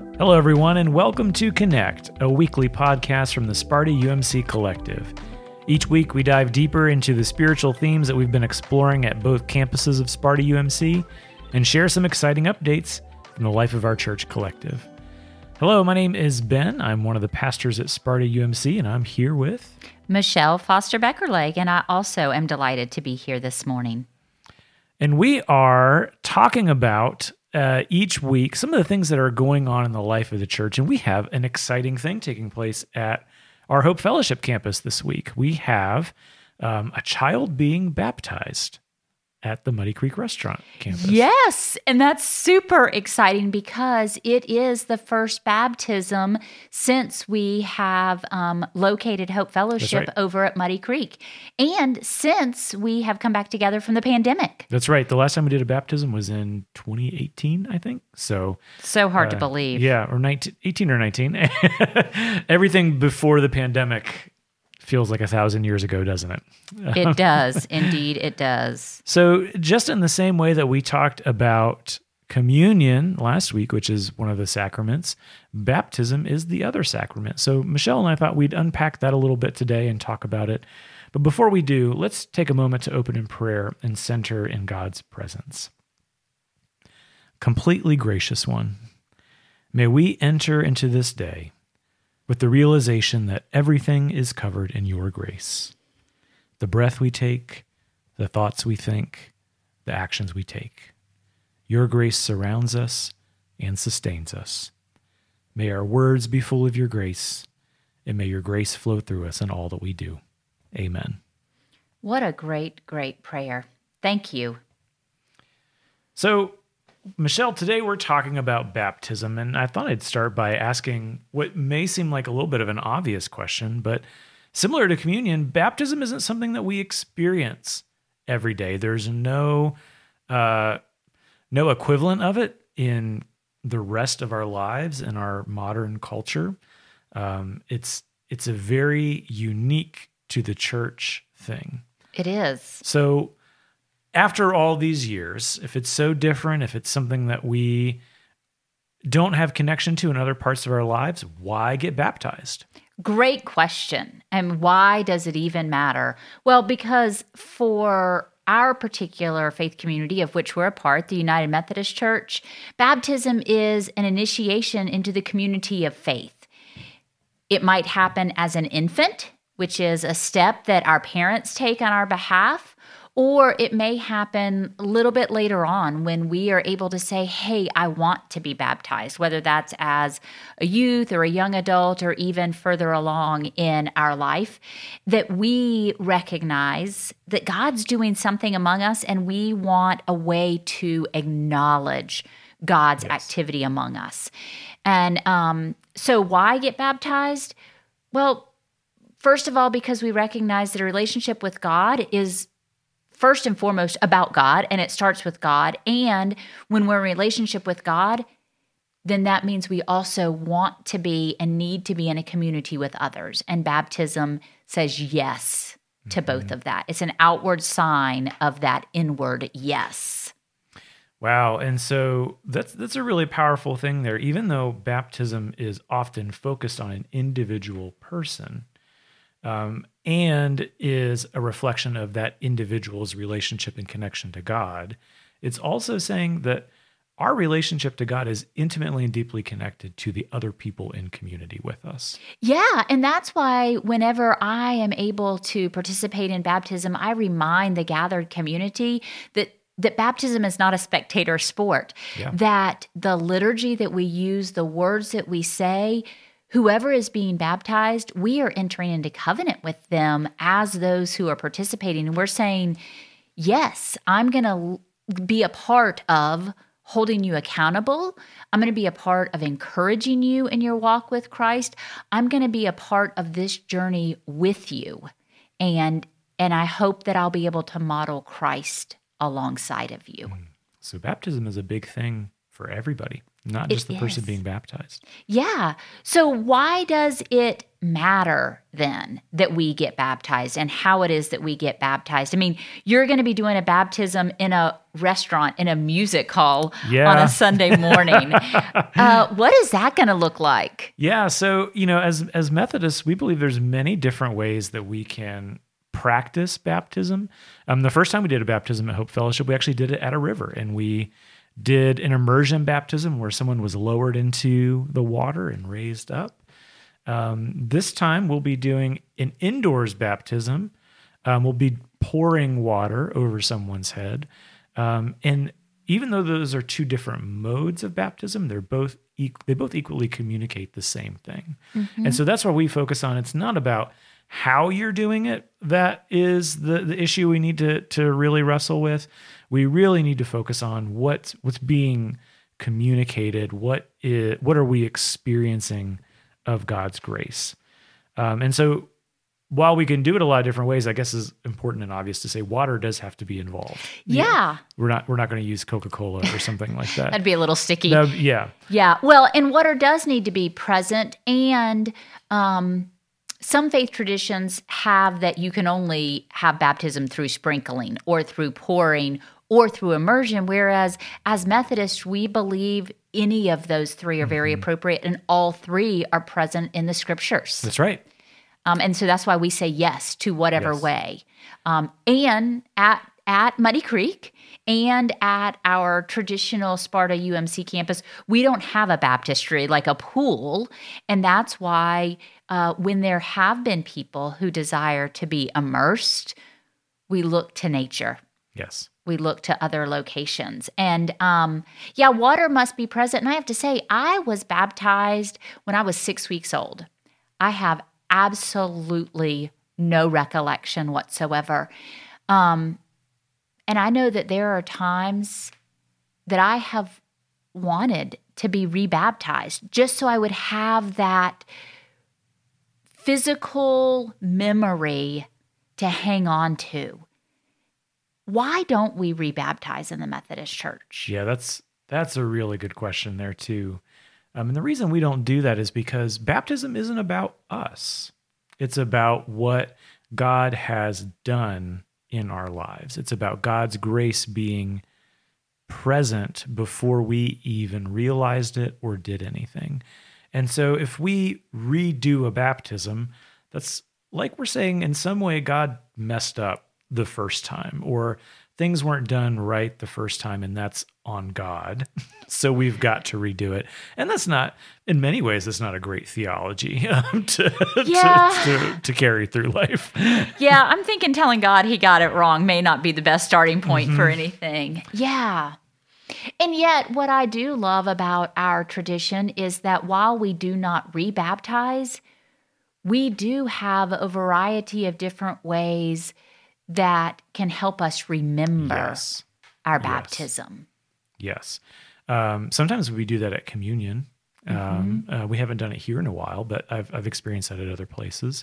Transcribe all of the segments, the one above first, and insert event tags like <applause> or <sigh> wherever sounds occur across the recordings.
Hello, everyone, and welcome to Connect, a weekly podcast from the Sparta UMC Collective. Each week, we dive deeper into the spiritual themes that we've been exploring at both campuses of Sparta UMC and share some exciting updates from the life of our church collective. Hello, my name is Ben. I'm one of the pastors at Sparta UMC, and I'm here with Michelle Foster Beckerleg, and I also am delighted to be here this morning. And we are talking about uh, each week some of the things that are going on in the life of the church. And we have an exciting thing taking place at our Hope Fellowship campus this week. We have um, a child being baptized at the Muddy Creek Restaurant campus. Yes, and that's super exciting because it is the first baptism since we have um, located Hope Fellowship right. over at Muddy Creek, and since we have come back together from the pandemic. That's right. The last time we did a baptism was in 2018, I think. So so hard uh, to believe. Yeah, or 19, 18 or 19. <laughs> Everything before the pandemic feels like a thousand years ago, doesn't it? It <laughs> does. Indeed, it does. So, just in the same way that we talked about communion last week, which is one of the sacraments, baptism is the other sacrament. So, Michelle and I thought we'd unpack that a little bit today and talk about it. But before we do, let's take a moment to open in prayer and center in God's presence. Completely gracious one, may we enter into this day with the realization that everything is covered in your grace. The breath we take, the thoughts we think, the actions we take. Your grace surrounds us and sustains us. May our words be full of your grace, and may your grace flow through us in all that we do. Amen. What a great, great prayer. Thank you. So, Michelle, today we're talking about baptism, and I thought I'd start by asking what may seem like a little bit of an obvious question, but similar to communion, baptism isn't something that we experience every day. There's no uh, no equivalent of it in the rest of our lives in our modern culture. Um, it's it's a very unique to the church thing. It is. So after all these years, if it's so different, if it's something that we don't have connection to in other parts of our lives, why get baptized? Great question. And why does it even matter? Well, because for our particular faith community of which we're a part, the United Methodist Church, baptism is an initiation into the community of faith. It might happen as an infant, which is a step that our parents take on our behalf, or it may happen a little bit later on when we are able to say, Hey, I want to be baptized, whether that's as a youth or a young adult or even further along in our life, that we recognize that God's doing something among us and we want a way to acknowledge God's Yes. activity among us. And um, so, why get baptized? Well, first of all, because we recognize that a relationship with God is first and foremost about God and it starts with God. And when we're in relationship with God, then that means we also want to be and need to be in a community with others. And baptism says yes to mm-hmm. both of that. It's an outward sign of that inward yes. Wow. And so that's that's a really powerful thing there. Even though baptism is often focused on an individual person, um, and is a reflection of that individual's relationship and connection to God, it's also saying that our relationship to God is intimately and deeply connected to the other people in community with us. Yeah, and that's why whenever I am able to participate in baptism, I remind the gathered community that that baptism is not a spectator sport. Yeah. That the liturgy that we use, the words that we say, whoever is being baptized, we are entering into covenant with them as those who are participating and we're saying, "Yes, I'm going to be a part of holding you accountable. I'm going to be a part of encouraging you in your walk with Christ. I'm going to be a part of this journey with you. And and I hope that I'll be able to model Christ alongside of you. So baptism is a big thing for everybody, not just the person being baptized. Yeah. So, why does it matter then that we get baptized and how it is that we get baptized? I mean, you're going to be doing a baptism in a restaurant, in a music hall on a Sunday <laughs> morning. uh, what is that going to look like? Yeah, so you know, as as Methodists, we believe there's many different ways that we can practice baptism. Um, the first time we did a baptism at Hope Fellowship, we actually did it at a river, and we did an immersion baptism where someone was lowered into the water and raised up. Um, this time we'll be doing an indoors baptism. Um, we'll be pouring water over someone's head. Um, and even though those are two different modes of baptism, they're both eq- they both equally communicate the same thing. And so that's what we focus on. It's not about how you're doing it that is the, the issue we need to to really wrestle with. We really need to focus on what what's being communicated. What is what are we experiencing of God's grace? Um, and so while we can do it a lot of different ways, I guess is important and obvious to say water does have to be involved. Yeah. We're not we're not going to use Coca-Cola or something like that. <laughs> That'd be a little sticky. That- yeah. Yeah. Well, and water does need to be present. And um, some faith traditions have that you can only have baptism through sprinkling or through pouring or through immersion. Whereas as Methodists, we believe any of those three are very appropriate and all three are present in the scriptures. That's right. Um, and so that's why we say yes to whatever Yes. way. Um, and at at Muddy Creek and at our traditional Sparta UMC campus, we don't have a baptistry like a pool, and that's why uh, when there have been people who desire to be immersed, we look to nature Yes. we look to other locations. And um, yeah, water must be present. And I have to say, I was baptized when I was six weeks old. I have absolutely no recollection whatsoever. Um, and I know that there are times that I have wanted to be rebaptized just so I would have that physical memory to hang on to why don't we rebaptize in the Methodist Church? Yeah, that's that's a really good question there too. Um, and the reason we don't do that is because baptism isn't about us. It's about what God has done in our lives. It's about God's grace being present before we even realized it or did anything. And so if we redo a baptism, that's like we're saying in some way God messed up the first time or things weren't done right the first time and that's on God. <laughs> so we've got to redo it. And that's not in many ways that's not a great theology <laughs> um, to, to- Yeah. to, to carry through life. <laughs> yeah, I'm thinking telling God he got it wrong may not be the best starting point for anything. Yeah. And yet, what I do love about our tradition is that while we do not rebaptize, we do have a variety of different ways that can help us remember Yes. our baptism. Yes. Um, sometimes we do that at communion. Um, uh, we haven't done it here in a while, but I've I've experienced that at other places.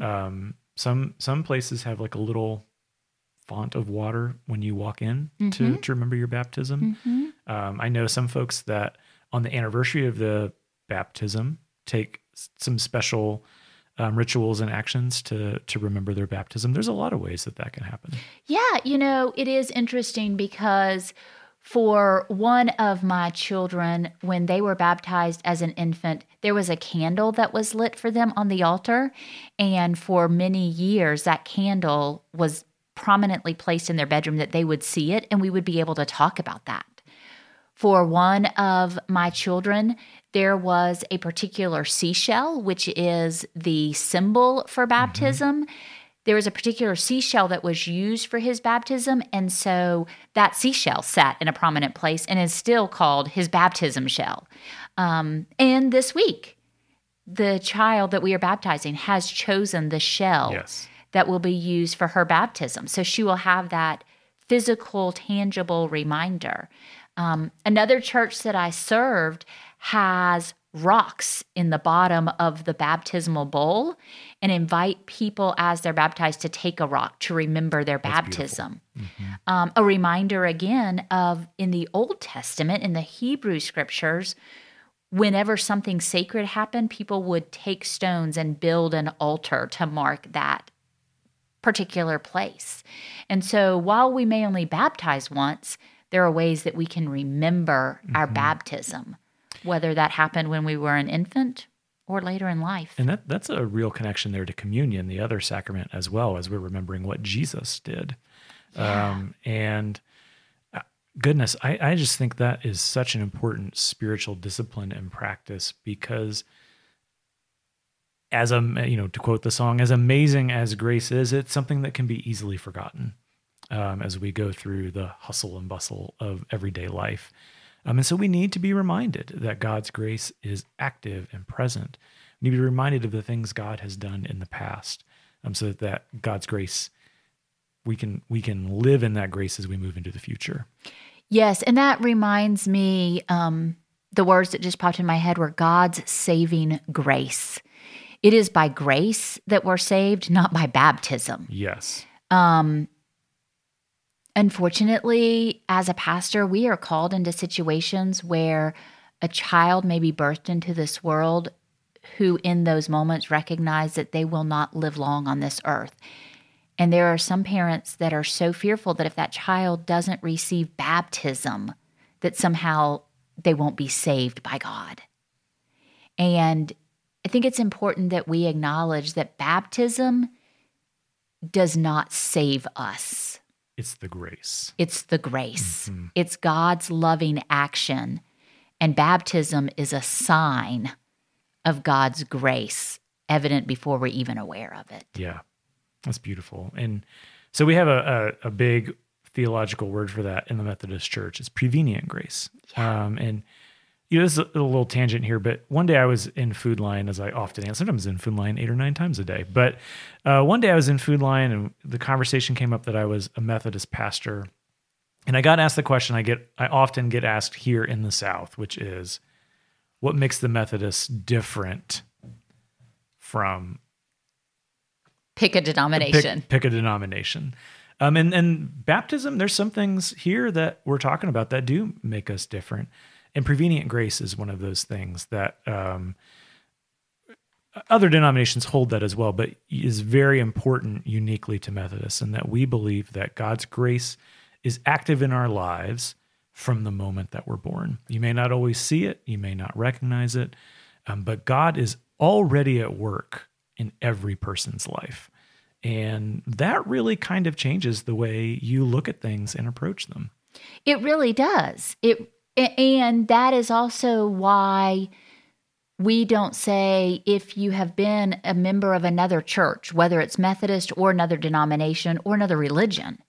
Um, some some places have like a little font of water when you walk in to to remember your baptism. Um, I know some folks that on the anniversary of the baptism take some special um, rituals and actions to to remember their baptism. There's a lot of ways that that can happen. Yeah, you know, it is interesting because for one of my children, when they were baptized as an infant, there was a candle that was lit for them on the altar. And for many years, that candle was prominently placed in their bedroom that they would see it and we would be able to talk about that. For one of my children, there was a particular seashell, which is the symbol for baptism. There was a particular seashell that was used for his baptism. And so that seashell sat in a prominent place and is still called his baptism shell. Um, and this week, the child that we are baptizing has chosen the shell Yes. that will be used for her baptism. So she will have that physical, tangible reminder. Um, another church that I served has rocks in the bottom of the baptismal bowl and invite people as they're baptized to take a rock to remember their baptism. Um, a reminder again of in the Old Testament, in the Hebrew scriptures, whenever something sacred happened, people would take stones and build an altar to mark that particular place. And so while we may only baptize once, there are ways that we can remember our baptism, whether that happened when we were an infant or later in life. And that that's a real connection there to communion, the other sacrament, as well as we're remembering what Jesus did. Um, and uh, goodness, I, I just think that is such an important spiritual discipline and practice because as a you know to quote the song as amazing as grace is it's something that can be easily forgotten um, as we go through the hustle and bustle of everyday life um, and so we need to be reminded that god's grace is active and present we need to be reminded of the things god has done in the past um, so that god's grace we can we can live in that grace as we move into the future Yes, and that reminds me um, the words that just popped in my head were God's saving grace. It is by grace that we're saved, not by baptism. yes Um, unfortunately, as a pastor, we are called into situations where a child may be birthed into this world who, in those moments, recognize that they will not live long on this earth. And there are some parents that are so fearful that if that child doesn't receive baptism, that somehow they won't be saved by God. And I think it's important that we acknowledge that baptism does not save us. It's the grace It's the grace. It's God's loving action. And baptism is a sign of God's grace, evident before we're even aware of it. Yeah, that's beautiful. And so we have a, a, a big theological word for that in the Methodist Church. It's prevenient grace. Um, and you know, this is a, little tangent here, but one day I was in Food Lion, as I often am. Sometimes in Food Lion eight or nine times a day. But uh, one day I was in Food Lion, and the conversation came up that I was a Methodist pastor, and I got asked the question I get I often get asked here in the South, which is, what makes the Methodists different from Pick a denomination. Pick, pick a denomination. Um, and and baptism, there's some things here that we're talking about that do make us different. And prevenient grace is one of those things that um, other denominations hold that as well, but is very important uniquely to Methodists, and that we believe that God's grace is active in our lives from the moment that we're born. You may not always see it, you may not recognize it, um, but God is already at work in every person's life. And that really kind of changes the way you look at things and approach them. It really does. It and that is also why we don't say if you have been a member of another church, whether it's Methodist or another denomination or another religion,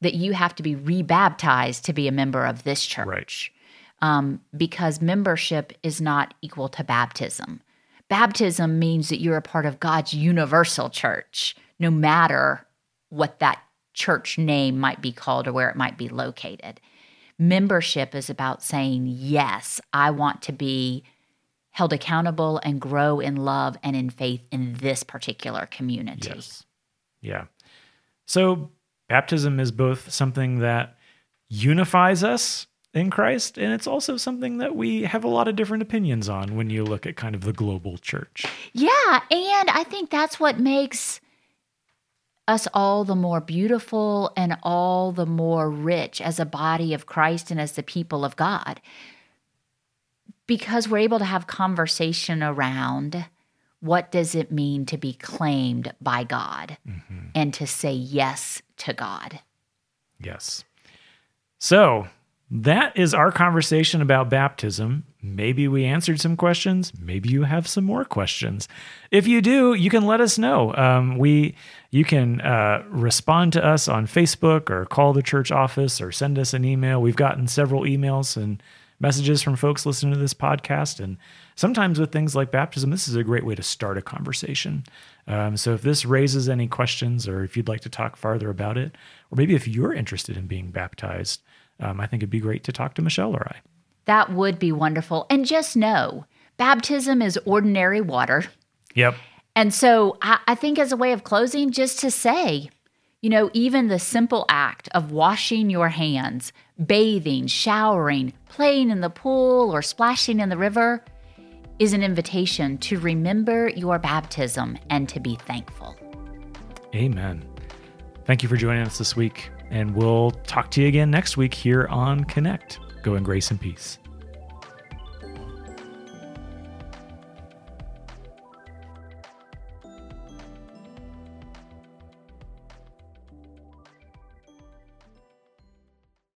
that you have to be rebaptized to be a member of this church. Um, because membership is not equal to baptism. Baptism means that you're a part of God's universal church, no matter what that church name might be called or where it might be located. Membership is about saying, Yes, I want to be held accountable and grow in love and in faith in this particular community. Yes. Yeah. So baptism is both something that unifies us in Christ, and it's also something that we have a lot of different opinions on when you look at kind of the global church. Yeah, and I think that's what makes us all the more beautiful and all the more rich as a body of Christ and as the people of God. Because we're able to have conversation around what does it mean to be claimed by God mm-hmm. and to say yes to God. Yes. So that is our conversation about baptism. Maybe we answered some questions. Maybe you have some more questions. If you do, you can let us know. Um, we you can uh, respond to us on Facebook or call the church office or send us an email. We've gotten several emails and messages from folks listening to this podcast, and sometimes with things like baptism, this is a great way to start a conversation. Um, so if this raises any questions, or if you'd like to talk farther about it, or maybe if you're interested in being baptized, um, I think it'd be great to talk to Michelle or I. That would be wonderful. And just know baptism is ordinary water. Yep. And so I, I think, as a way of closing, just to say, you know, even the simple act of washing your hands, bathing, showering, playing in the pool, or splashing in the river is an invitation to remember your baptism and to be thankful. Amen. Thank you for joining us this week, and we'll talk to you again next week here on Connect. Go in grace and peace.